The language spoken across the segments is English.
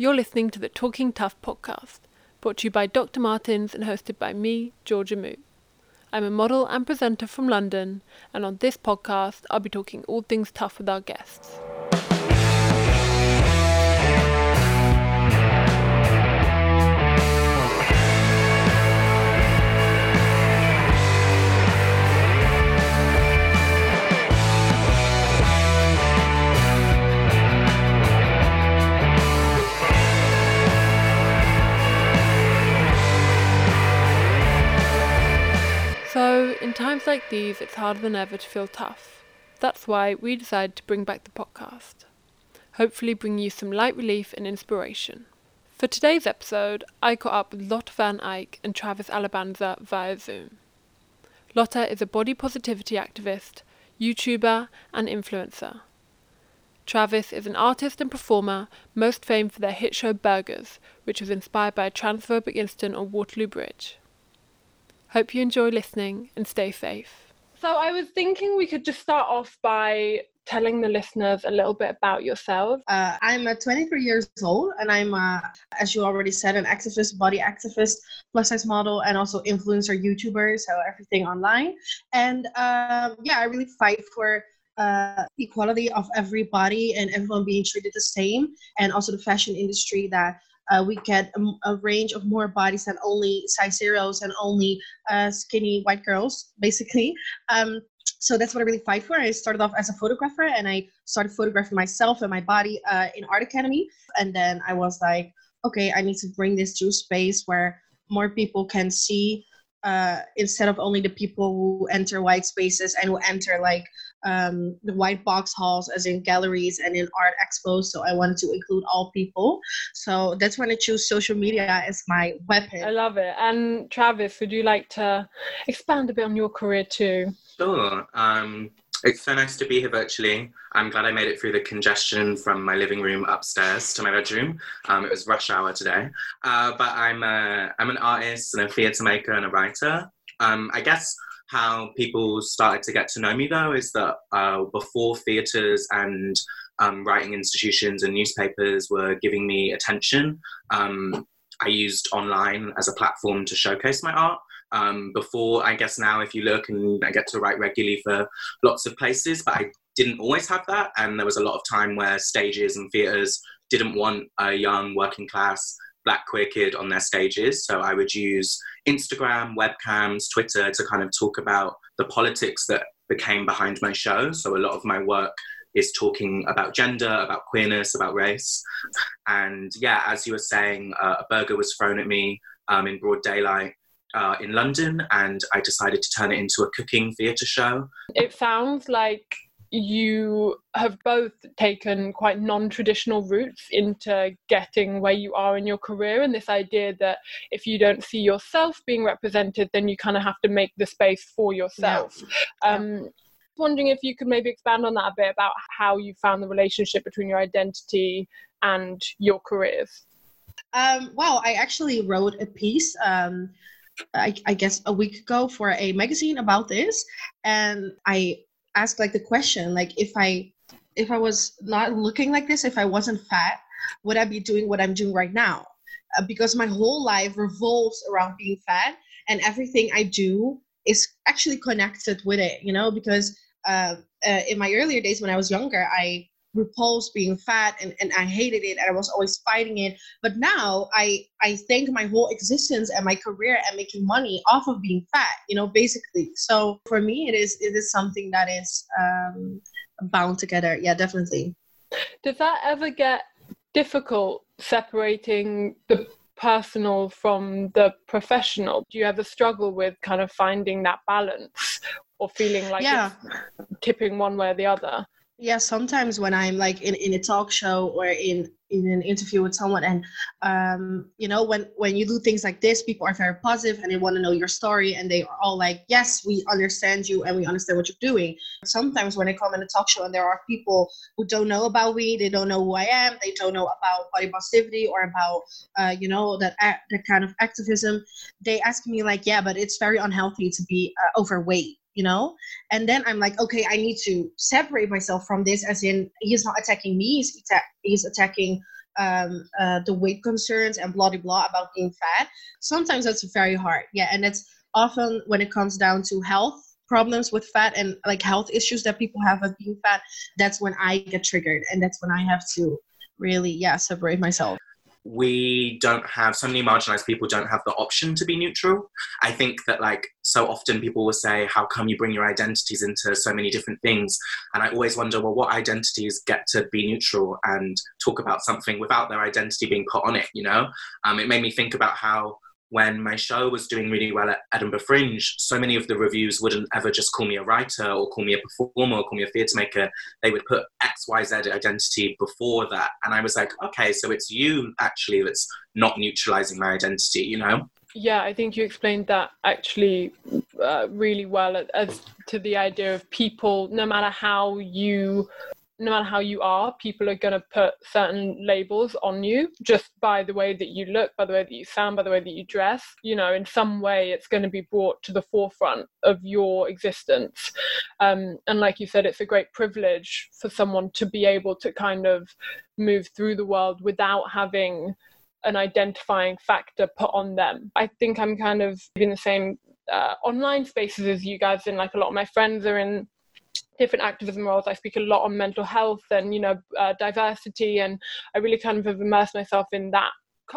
You're listening to the Talking Tough podcast, brought to you by Dr. Martens and hosted by me, Georgia Moo. I'm a model and presenter from London, and on this podcast, I'll be talking all things tough with our guests. So, in times like these, it's harder than ever to feel tough. That's why we decided to bring back the podcast. Hopefully, bring you some light relief and inspiration. For today's episode, I caught up with Lotte Van Eijk and Travis Alabanza via Zoom. Lotte is a body positivity activist, YouTuber, and influencer. Travis is an artist and performer, most famed for their hit show Burgerz, which was inspired by a transphobic incident on Waterloo Bridge. Hope you enjoy listening and stay safe. So, I was thinking we could just start off by telling the listeners a little bit about yourself. Uh, I'm uh, 23 years old, and I'm, uh, as you already said, an activist, body activist, plus size model, and also influencer, YouTuber, so everything online. And um, yeah, I really fight for uh, equality of everybody and everyone being treated the same, and also the fashion industry that uh, we get a, a, range of more bodies than only size zeros and only uh, skinny white girls, basically. Um, so that's what I really fight for. I started off as a photographer and I started photographing myself and my body uh, in Art Academy. And then I was like, okay, I need to bring this to space where more people can see uh, instead of only the people who enter white spaces and who enter like um, the white box halls as in galleries and in art expos so i wanted to include all people so that's when i choose social media as my weapon i love it and travis would you like to expand a bit on your career too sure um, it's so nice to be here virtually. I'm glad I made it through the congestion from my living room upstairs to my bedroom. Um, it was rush hour today. Uh, but I'm, a, I'm an artist and a theatre maker and a writer. Um, I guess how people started to get to know me though is that uh, before theatres and um, writing institutions and newspapers were giving me attention, um, I used online as a platform to showcase my art. Um, before, I guess now, if you look and I get to write regularly for lots of places, but I didn't always have that. And there was a lot of time where stages and theatres didn't want a young working class black queer kid on their stages. So I would use Instagram, webcams, Twitter to kind of talk about the politics that became behind my show. So a lot of my work is talking about gender, about queerness, about race. And yeah, as you were saying, uh, a burger was thrown at me um, in broad daylight uh, in London, and I decided to turn it into a cooking theatre show. It sounds like you have both taken quite non-traditional routes into getting where you are in your career and this idea that if you don't see yourself being represented then you kind of have to make the space for yourself yeah. um, wondering if you could maybe expand on that a bit about how you found the relationship between your identity and your careers um, well i actually wrote a piece um, I, I, guess a week ago for a magazine about this and i asked like the question like if i if i was not looking like this if i wasn't fat would i be doing what i'm doing right now? Uh, because my whole life revolves around being fat and everything i do is actually connected with it you know because uh, uh, in my earlier days when i was younger i repulsed being fat and, and I hated it and I was always fighting it. But now I I think my whole existence and my career and making money off of being fat, you know, basically. So for me it is it is something that is um bound together. Yeah, definitely. Does that ever get difficult separating the personal from the professional? Do you ever struggle with kind of finding that balance or feeling like yeah. tipping one way or the other? Yeah sometimes when i'm like in, in a talk show or in in an interview with someone and um you know when when you do things like this people are very positive and they want to know your story and they are all like yes we understand you and we understand what you're doing. Sometimes when i come in a talk show and there are people who don't know about me they don't know who i am they don't know about body positivity or about uh, you know that that kind of activism they ask me like yeah but it's very unhealthy to be uh, overweight you know and then i'm like okay i need to separate myself from this as in he's not attacking me he's, he's attacking um, uh, the weight concerns and blah blah blah about being fat. Sometimes that's very hard. Yeah, and it's often when it comes down to health problems with fat and like health issues that people have with being fat. That's when I get triggered, and that's when I have to really yeah separate myself we don't have so many marginalized people don't have the option to be neutral. I think that like so often people will say how come you bring your identities into so many different things? And i always wonder well what identities get to be neutral and talk about something without their identity being put on it you know? Um, it made me think about how when my show was doing really well at Edinburgh Fringe, so many of the reviews wouldn't ever just call me a writer or call me a performer or call me a theatre maker. They would put XYZ identity before that. And I was like, okay, so it's you actually that's not neutralizing my identity, you know? Yeah, I think you explained that actually uh, really well as to the idea of people, no matter how you no matter how you are, people are going to put certain labels on you just by the way that you look, by the way that you sound, by the way that you dress. You know, in some way, it's going to be brought to the forefront of your existence. Um, and like you said, it's a great privilege for someone to be able to kind of move through the world without having an identifying factor put on them. I think I'm kind of in the same uh, online spaces as you guys, and like a lot of my friends are in different activism roles. I speak a lot on mental health and you know uh, diversity, and I really kind of have immersed myself in that.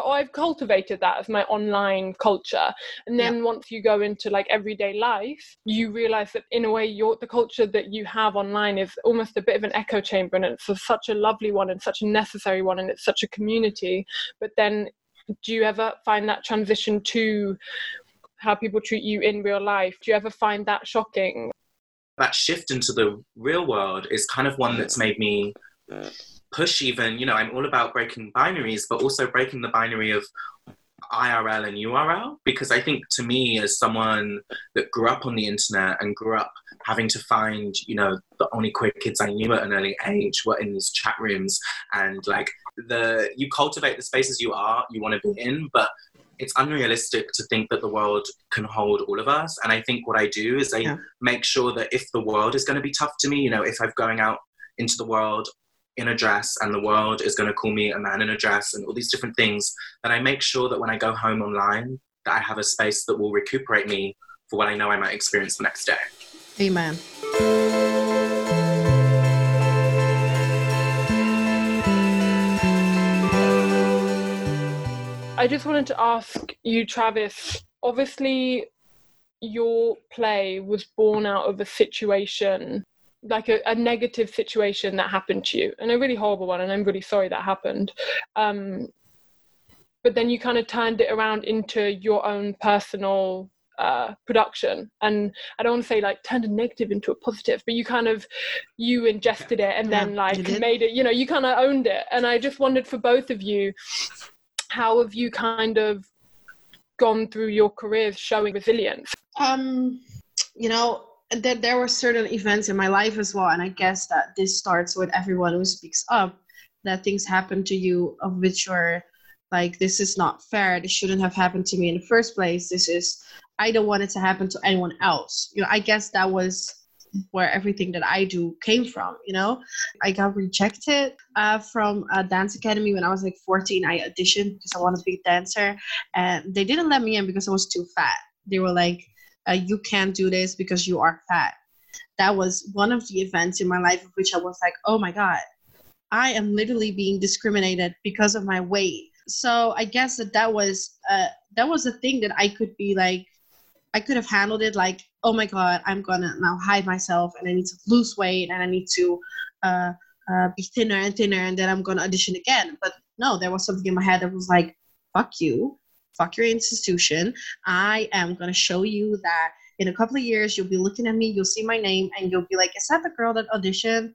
I've cultivated that as my online culture, and then yeah. once you go into like everyday life, you realize that in a way, your the culture that you have online is almost a bit of an echo chamber, and it's such a lovely one and such a necessary one, and it's such a community. But then, do you ever find that transition to how people treat you in real life? Do you ever find that shocking? That shift into the real world is kind of one that's made me push even you know i'm all about breaking binaries but also breaking the binary of irl and url because i think to me as someone that grew up on the internet and grew up having to find you know the only queer kids i knew at an early age were in these chat rooms and like the you cultivate the spaces you are you want to be in but it's unrealistic to think that the world can hold all of us. And I think what I do is I yeah. make sure that if the world is going to be tough to me, you know, if I'm going out into the world in a dress and the world is going to call me a man in a dress and all these different things, that I make sure that when I go home online, that I have a space that will recuperate me for what I know I might experience the next day. Amen. I just wanted to ask you, Travis. Obviously, your play was born out of a situation, like a, a, negative situation that happened to you, and a really horrible one. And I'm really sorry that happened. Um, but then you kind of turned it around into your own personal uh, production and i don't want to say like turned a negative into a positive but you kind of you ingested it and yeah, then like made it you know you kind of owned it and i just wondered for both of you how have you kind of gone through your career showing resilience? Um, you know, there, there were certain events in my life as well, and I guess that this starts with everyone who speaks up that things happen to you of which you're like, this is not fair. This shouldn't have happened to me in the first place. This is, I don't want it to happen to anyone else. You know, I guess that was where everything that I do came from. You know, I got rejected uh, from a dance academy when I was like 14. I auditioned because I wanted to be a dancer, and they didn't let me in because I was too fat. They were like, uh, "You can't do this because you are fat." That was one of the events in my life of which I was like, "Oh my god." I am literally being discriminated because of my weight. So I guess that that was uh, that was a thing that I could be like I could have handled it like, oh my god, I'm gonna now hide myself and I need to lose weight and I need to uh, uh, be thinner and thinner and then I'm gonna audition again. But no, there was something in my head that was like, fuck you, fuck your institution. I am gonna show you that in a couple of years you'll be looking at me, you'll see my name, and you'll be like, is that the girl that auditioned?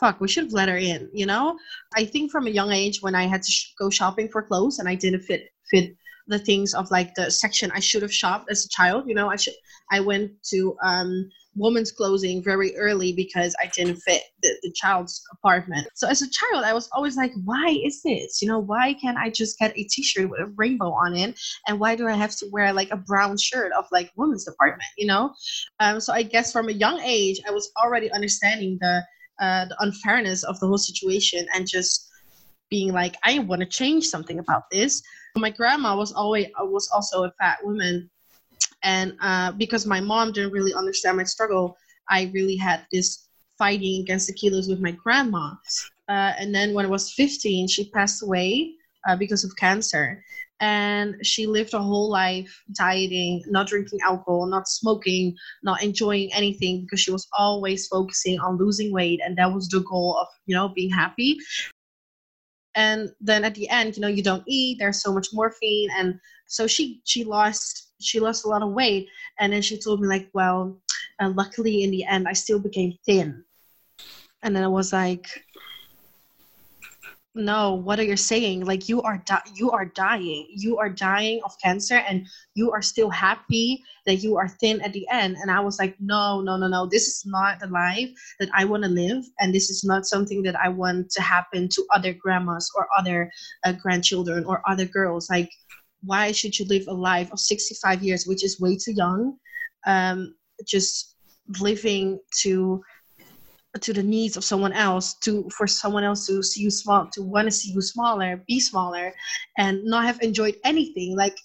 Fuck, we should have let her in. You know, I think from a young age when I had to sh- go shopping for clothes and I didn't fit fit the things of like the section I should have shopped as a child. You know, I should I went to um, women's clothing very early because I didn't fit the, the child's apartment. So as a child, I was always like, why is this? You know, why can't I just get a t-shirt with a rainbow on it? And why do I have to wear like a brown shirt of like women's department? You know, um, so I guess from a young age, I was already understanding the uh, the unfairness of the whole situation and just being like, I want to change something about this. My grandma was always was also a fat woman, and uh, because my mom didn't really understand my struggle, I really had this fighting against the kilos with my grandma. Uh, and then when I was 15, she passed away uh, because of cancer. And she lived a whole life dieting, not drinking alcohol, not smoking, not enjoying anything because she was always focusing on losing weight. And that was the goal of, you know, being happy. And then at the end, you know, you don't eat, there's so much morphine. And so she, she lost, she lost a lot of weight. And then she told me like, well, uh, luckily in the end, I still became thin. And then I was like, no what are you saying? Like you are di- you are dying. You are dying of cancer and you are still happy that you are thin at the end. And i was like no no no no. This is not the life that i want to live. And this is not something that i want to happen to other grandmas or other uh, grandchildren or other girls. Like why should you live a life of 65 years which is way too young um, just living to to the needs of someone else to for someone else to see you small to want to see you smaller be smaller and not have enjoyed anything. Like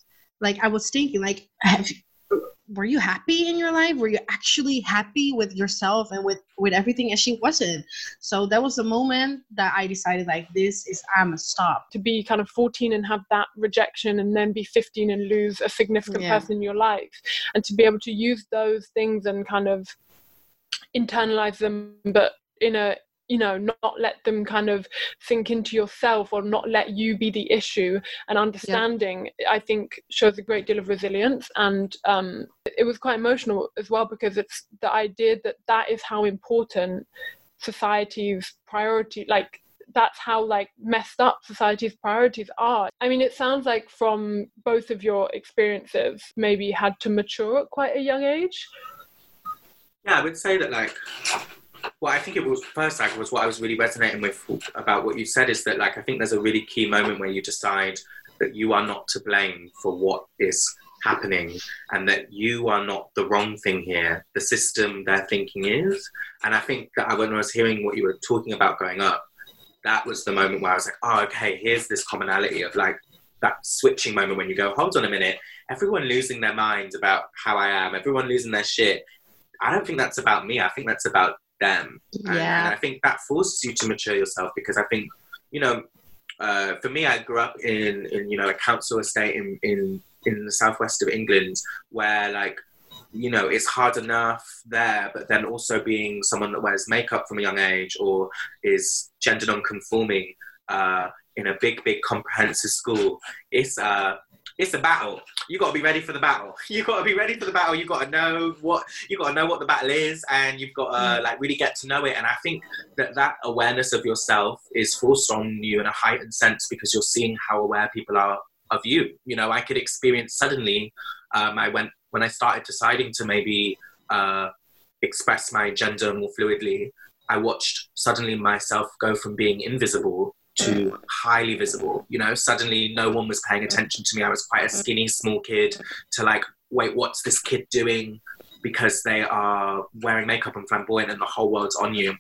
like i was thinking like have were you happy in your life? Were you actually happy with yourself and with with everything? And she wasn't. So that was the moment that i decided like this is i'm a stop. To be kind of 14 and have that rejection and then be 15 and lose a significant yeah. person in your life. And to be able to use those things and kind of internalize them but in a you know not let them kind of sink into yourself or not let you be the issue and understanding yeah. i think shows a great deal of resilience and um, it was quite emotional as well because it's the idea that that is how important society's priority like that's how like messed up society's priorities are i mean it sounds like from both of your experiences maybe had to mature at quite a young age yeah, I would say that like well, I think it was first like was what I was really resonating with about what you said is that like I think there's a really key moment where you decide that you are not to blame for what is happening and that you are not the wrong thing here. The system they're thinking is. And I think that when I was hearing what you were talking about going up, that was the moment where I was like, oh, okay, here's this commonality of like that switching moment when you go, hold on a minute, everyone losing their minds about how I am, everyone losing their shit. I don't think that's about me. I think that's about them. And, yeah. and I think that forces you to mature yourself because I think, you know, uh, for me, I grew up in, in you know a council estate in, in in the southwest of England where like you know it's hard enough there, but then also being someone that wears makeup from a young age or is gender non-conforming uh, in a big big comprehensive school, it's uh, it's a battle. You got to be ready for the battle. You got to be ready for the battle. You got to know what you got to know what the battle is, and you've got to mm. like really get to know it. And I think that that awareness of yourself is forced on you in a heightened sense because you're seeing how aware people are of you. You know, I could experience suddenly. Um, I went when I started deciding to maybe uh, express my gender more fluidly. I watched suddenly myself go from being invisible to highly visible. You know, suddenly no one was paying attention to me. I was quite a skinny, small kid to like, wait, what's this kid doing? Because they are wearing makeup and flamboyant and the whole world's on you.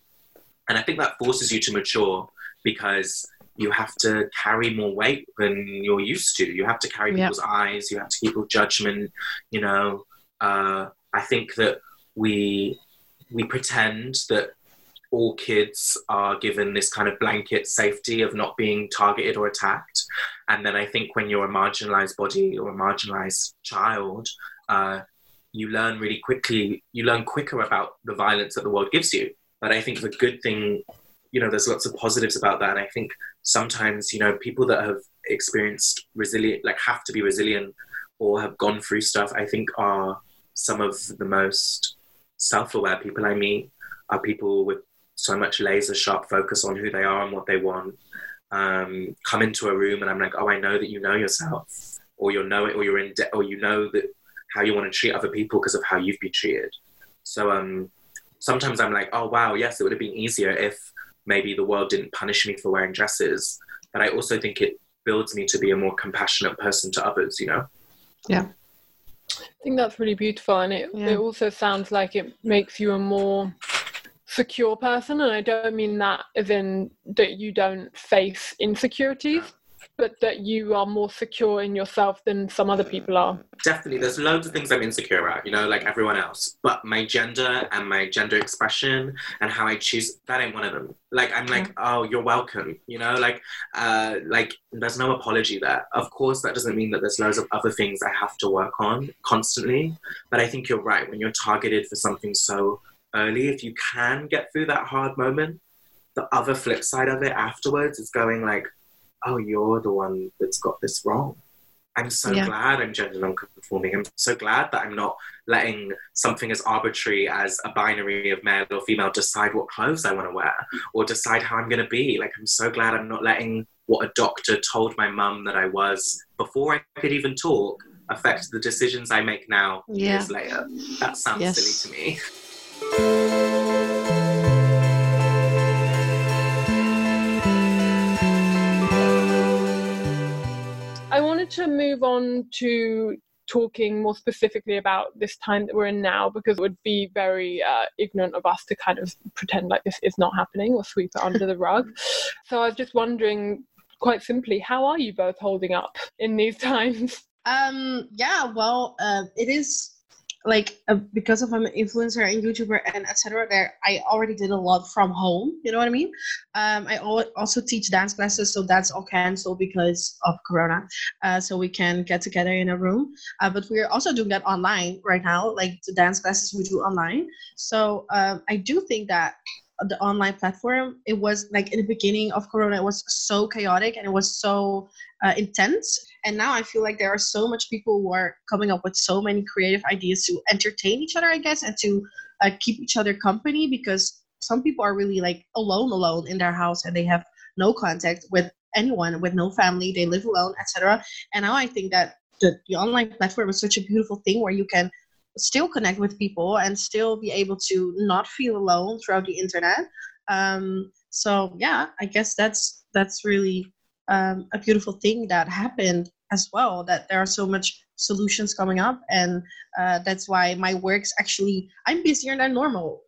And I think that forces you to mature because you have to carry more weight than you're used to. You have to carry people's yep. eyes, you have to keep judgment, you know. Uh, I think that we we pretend that all kids are given this kind of blanket safety of not being targeted or attacked. And then I think when you're a marginalized body or a marginalized child, uh, you learn really quickly, you learn quicker about the violence that the world gives you. But I think the good thing, you know, there's lots of positives about that. And I think sometimes, you know, people that have experienced resilient, like have to be resilient or have gone through stuff, I think are some of the most self aware people I meet are people with so much laser sharp focus on who they are and what they want. Um, come into a room and I'm like, oh, I know that you know yourself, or you know it, or you're in, debt, or you know that how you want to treat other people because of how you've been treated. So um, sometimes I'm like, oh wow, yes, it would have been easier if maybe the world didn't punish me for wearing dresses. But I also think it builds me to be a more compassionate person to others. You know? Yeah. I think that's really beautiful, and it, yeah. it also sounds like it makes you a more secure person, and I don't mean that as in that you don't face insecurities, but that you are more secure in yourself than some other people are. Definitely, there's loads of things I'm insecure about, you know, like everyone else. But my gender and my gender expression and how I choose that ain't one of them. Like I'm like, oh, you're welcome, you know, like, uh, like there's no apology there. Of course, that doesn't mean that there's loads of other things I have to work on constantly. But I think you're right when you're targeted for something so early. If you can get through that hard moment, the other flip side of it afterwards is going like oh, you're the one that's got this wrong. I'm so yeah. glad I'm gender non-conforming. I'm so glad that I'm not letting something as arbitrary as a binary of male or female decide what clothes I want to wear or decide how I'm going to be. Like, I'm so glad I'm not letting what a doctor told my mum that I was before I could even talk affect the decisions I make now yeah. years later. That sounds yes. silly to me. Wanted to move on to talking more specifically about this time that we're in now because it would be very uh, ignorant of us to kind of pretend like this is not happening or sweep it under the rug. So I was just wondering, quite simply, how are you both holding up in these times? Um, yeah, well, uh, it is like uh, because of I'm an influencer and YouTuber and etc. There, I already did a lot from home. You know what I mean? Um, I also teach dance classes, so that's all canceled because of Corona. Uh, so we can get together in a room. Uh, but we're also doing that online right now. Like the dance classes we do online. So um, I do think that the online platform it was like in the beginning of corona it was so chaotic and it was so uh, intense. And now i feel like there are so much people who are coming up with so many creative ideas to entertain each other i guess and to uh, keep each other company because some people are really like alone alone in their house and they have no contact with anyone with no family they live alone etc and now i think that the, the online platform is such a beautiful thing where you can still connect with people and still be able to not feel alone throughout the internet. Um, so yeah i guess that's that's really um, a beautiful thing that happened as well that there are so much solutions coming up and uh, that's why my work's actually i'm busier than normal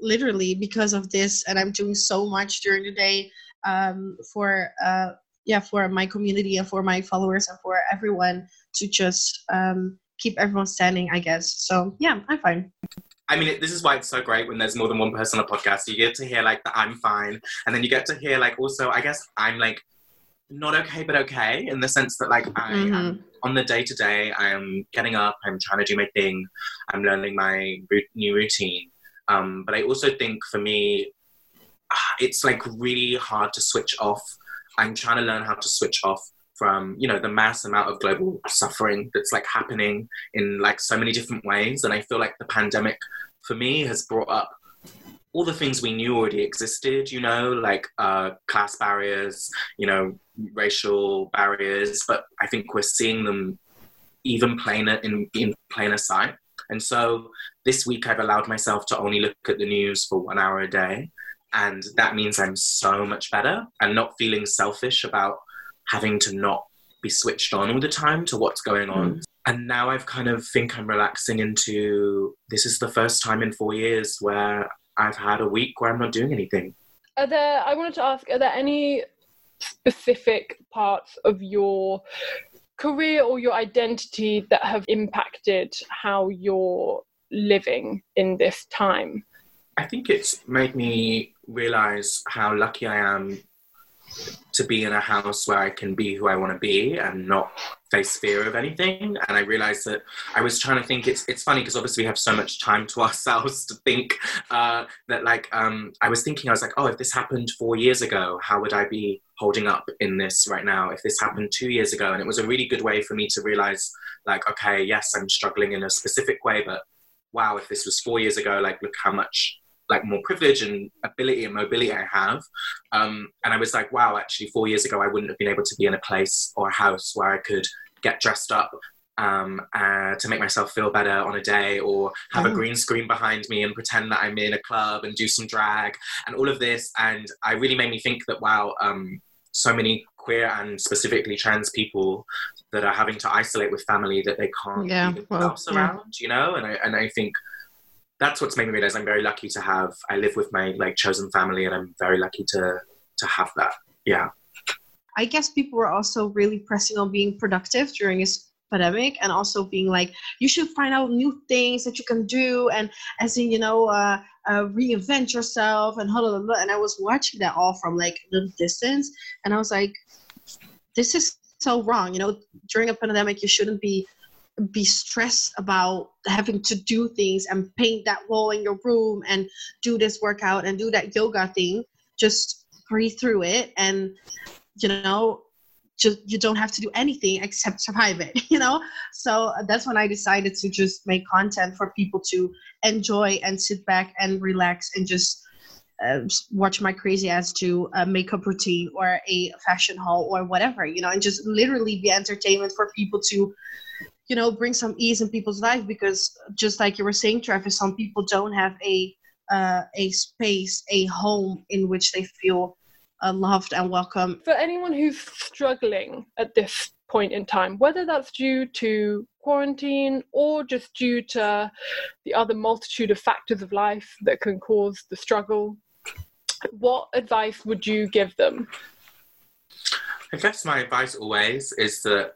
literally because of this and i'm doing so much during the day um, for uh, yeah for my community and for my followers and for everyone to just um, keep everyone standing, I guess. So yeah, I'm fine. I mean, this is why it's so great when there's more than one person on a podcast. You get to hear like the I'm fine, and then you get to hear like also, I guess I'm like not okay, but okay in the sense that like I mm-hmm. am on the day to day. I am getting up. I'm trying to do my thing. I'm learning my new routine. Um, but I also think for me, ah, it's like really hard to switch off. I'm trying to learn how to switch off from you know the mass amount of global suffering that's like happening in like so many different ways. And i feel like the pandemic for me has brought up all the things we knew already existed you know like uh, class barriers you know racial barriers. But i think we're seeing them even plainer in, in plainer sight. And so this week i've allowed myself to only look at the news for one hour a day. And that means i'm so much better. And not feeling selfish about having to not be switched on all the time to what's going on. Mm. And now I've kind of think I'm relaxing into this is the first time in four years where I've had a week where I'm not doing anything. Are there, I wanted to ask, are there any specific parts of your career or your identity that have impacted how you're living in this time? I think it's made me realize how lucky I am to be in a house where I can be who I want to be and not face fear of anything. And I realized that I was trying to think. It's it's funny because obviously we have so much time to ourselves to think uh, that like um, I was thinking I was like, oh, if this happened four years ago, how would I be holding up in this right now? If this happened two years ago, and it was a really good way for me to realize like, okay, yes, I'm struggling in a specific way, but wow, if this was four years ago, like look how much like more privilege and ability and mobility I have. Um, and I was like, wow, actually, four years ago, I wouldn't have been able to be in a place or a house where I could get dressed up um, uh, to make myself feel better on a day or have oh. a green screen behind me and pretend that I'm in a club and do some drag and all of this. And I really made me think that, wow, um, so many queer and specifically trans people that are having to isolate with family that they can't yeah, well, yeah. around, you know? And I, and I think that's what's made me realize I'm very lucky to have. I live with my like chosen family, and I'm very lucky to to have that. Yeah. I guess people were also really pressing on being productive during this pandemic and also being like you should find out new things that you can do and as in you know uh, uh, reinvent yourself and blah, blah, blah. and i was watching that all from like a little distance and i was like this is so wrong you know during a pandemic you shouldn't be be stressed about having to do things and paint that wall in your room and do this workout and do that yoga thing. Just breathe through it and you know just you don't have to do anything except survive it you know? So that's when i decided to just make content for people to enjoy and sit back and relax and just uh, watch my crazy ass to a makeup routine or a fashion haul or whatever you know and just literally be entertainment for people to you know bring some ease in people's life because just like you were saying travis some people don't have a uh, a space a home in which they feel uh, loved and welcome. For anyone who's struggling at this point in time, whether that's due to quarantine or just due to the other multitude of factors of life that can cause the struggle, what advice would you give them? I guess my advice always is that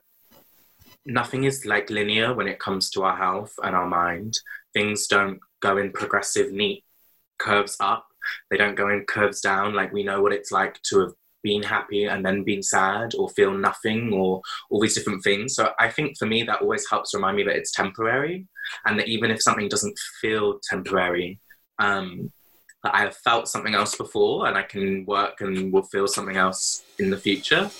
nothing is like linear when it comes to our health and our mind. Things don't go in progressive, neat curves up they don't go in curves down. Like we know what it's like to have been happy and then been sad or feel nothing or all these different things. So I think for me, that always helps remind me that it's temporary and that even if something doesn't feel temporary, um, I have felt something else before and I can work and will feel something else in the future.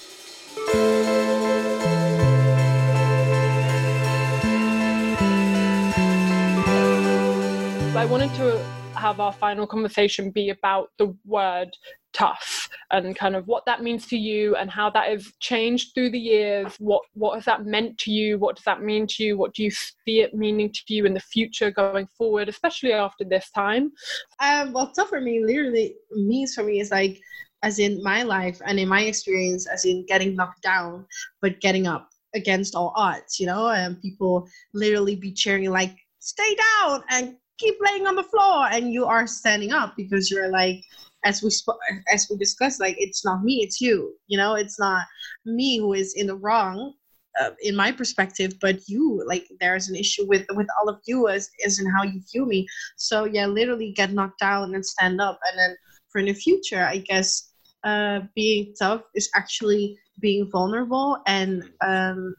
I wanted to have our final conversation be about the word tough and kind of what that means to you and how that has changed through the years. What what has that meant to you? What does that mean to you? What do you see it meaning to you in the future going forward especially after this time? Um, well tough for me literally means for me is like as in my life and in my experience as in getting knocked down but getting up against all odds you know? And people literally be cheering like stay down and keep laying on the floor and you are standing up because you're like as we sp- as we discussed like it's not me it's you you know? It's not me who is in the wrong uh, in my perspective but you like there's an issue with with all of you as as in how you view me. So yeah literally get knocked down and stand up. And then for in the future i guess uh being tough is actually being vulnerable and um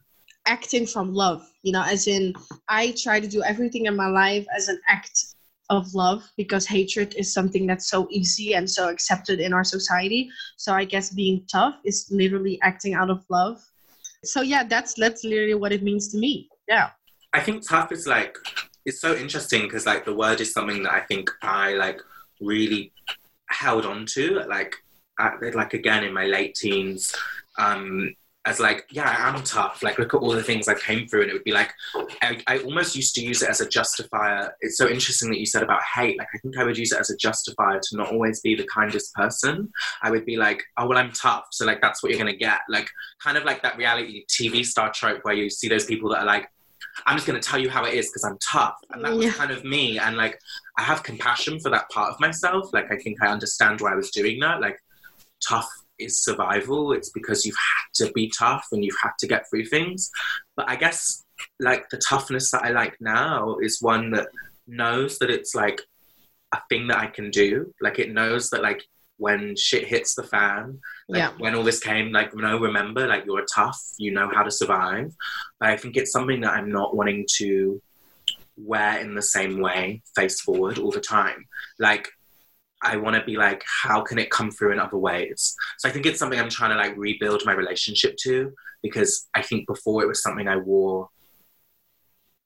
acting from love you know as in i try to do everything in my life as an act of love because hatred is something that's so easy and so accepted in our society. So i guess being tough is literally acting out of love. So yeah that's that's literally what it means to me. Yeah. I think tough is like it's so interesting because like the word is something that i think i like really held on to like at, like again in my late teens. Um as like, yeah, I am tough. Like, look at all the things I came through, and it would be like, I, I, almost used to use it as a justifier. It's so interesting that you said about hate. Like, I think I would use it as a justifier to not always be the kindest person. I would be like, oh well, I'm tough, so like that's what you're gonna get. Like, kind of like that reality TV star trope where you see those people that are like, I'm just gonna tell you how it is because I'm tough, and that was kind of me. And like, I have compassion for that part of myself. Like, I think I understand why I was doing that. Like, tough is survival. It's because you've had to be tough and you've had to get through things. But I guess like the toughness that I like now is one that knows that it's like a thing that I can do. Like it knows that like when shit hits the fan, like yeah. when all this came, like you no, remember, like you're tough, you know how to survive. But I think it's something that I'm not wanting to wear in the same way, face forward all the time. Like I want to be like, how can it come through in other ways? So I think it's something I'm trying to like rebuild my relationship to because I think before it was something I wore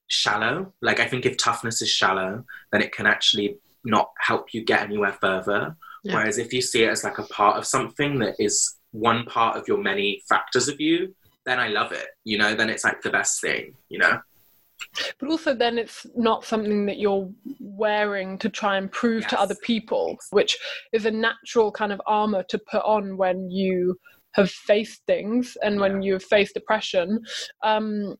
shallow. Like I think if toughness is shallow, then it can actually not help you get anywhere further. Yeah. Whereas if you see it as like a part of something that is one part of your many factors of you, then I love it. You know, then it's like the best thing, you know? But also then it's not something that you're wearing to try and prove yes. to other people which is a natural kind of armor to put on when you have faced things and when you've faced depression um,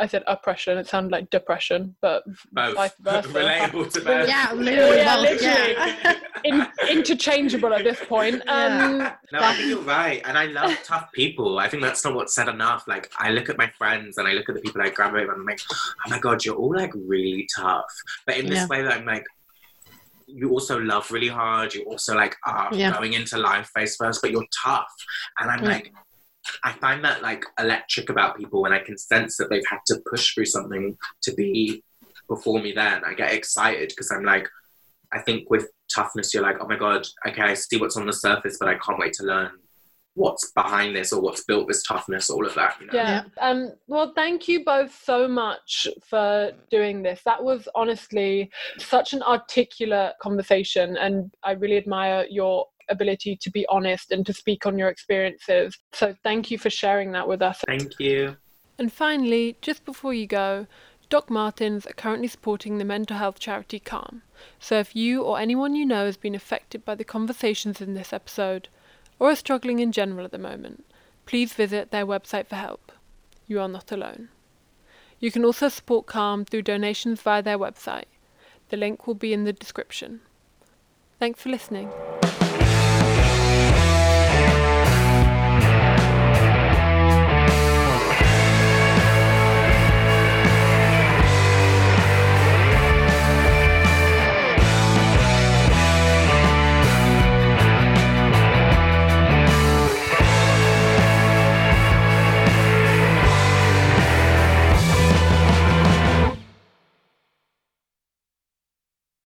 I said oppression. It sounded like depression, but Both. vice versa. Relatable to both. Yeah, literally. Yeah, literally. yeah. In, interchangeable at this point. Um, No, I think you're right. And I love tough people. I think that's not what's said enough. Like, I look at my friends and I look at the people I graduate with, and I'm like, oh my God, you're all like really tough. But in this Yeah. way that I'm like, you also love really hard. You also like are Yeah. going into life face first, but you're tough. And I'm Yeah. like, I find that like electric about people when I can sense that they've had to push through something to be before me then. I get excited because I'm like, I think with toughness, you're like, oh my God, okay, I see what's on the surface, but I can't wait to learn what's behind this or what's built this toughness, all of that. You know? yeah. Um, well, thank you both so much for doing this. That was honestly such an articulate conversation, and I really admire your ability to be honest and to speak on your experiences. So, thank you for sharing that with us. Thank you. And finally, just before you go, Doc Martens are currently supporting the mental health charity Calm. So if you or anyone you know has been affected by the conversations in this episode, or are struggling in general at the moment, please visit their website for help. You are not alone. You can also support Calm through donations via their website. The link will be in the description. Thanks for listening.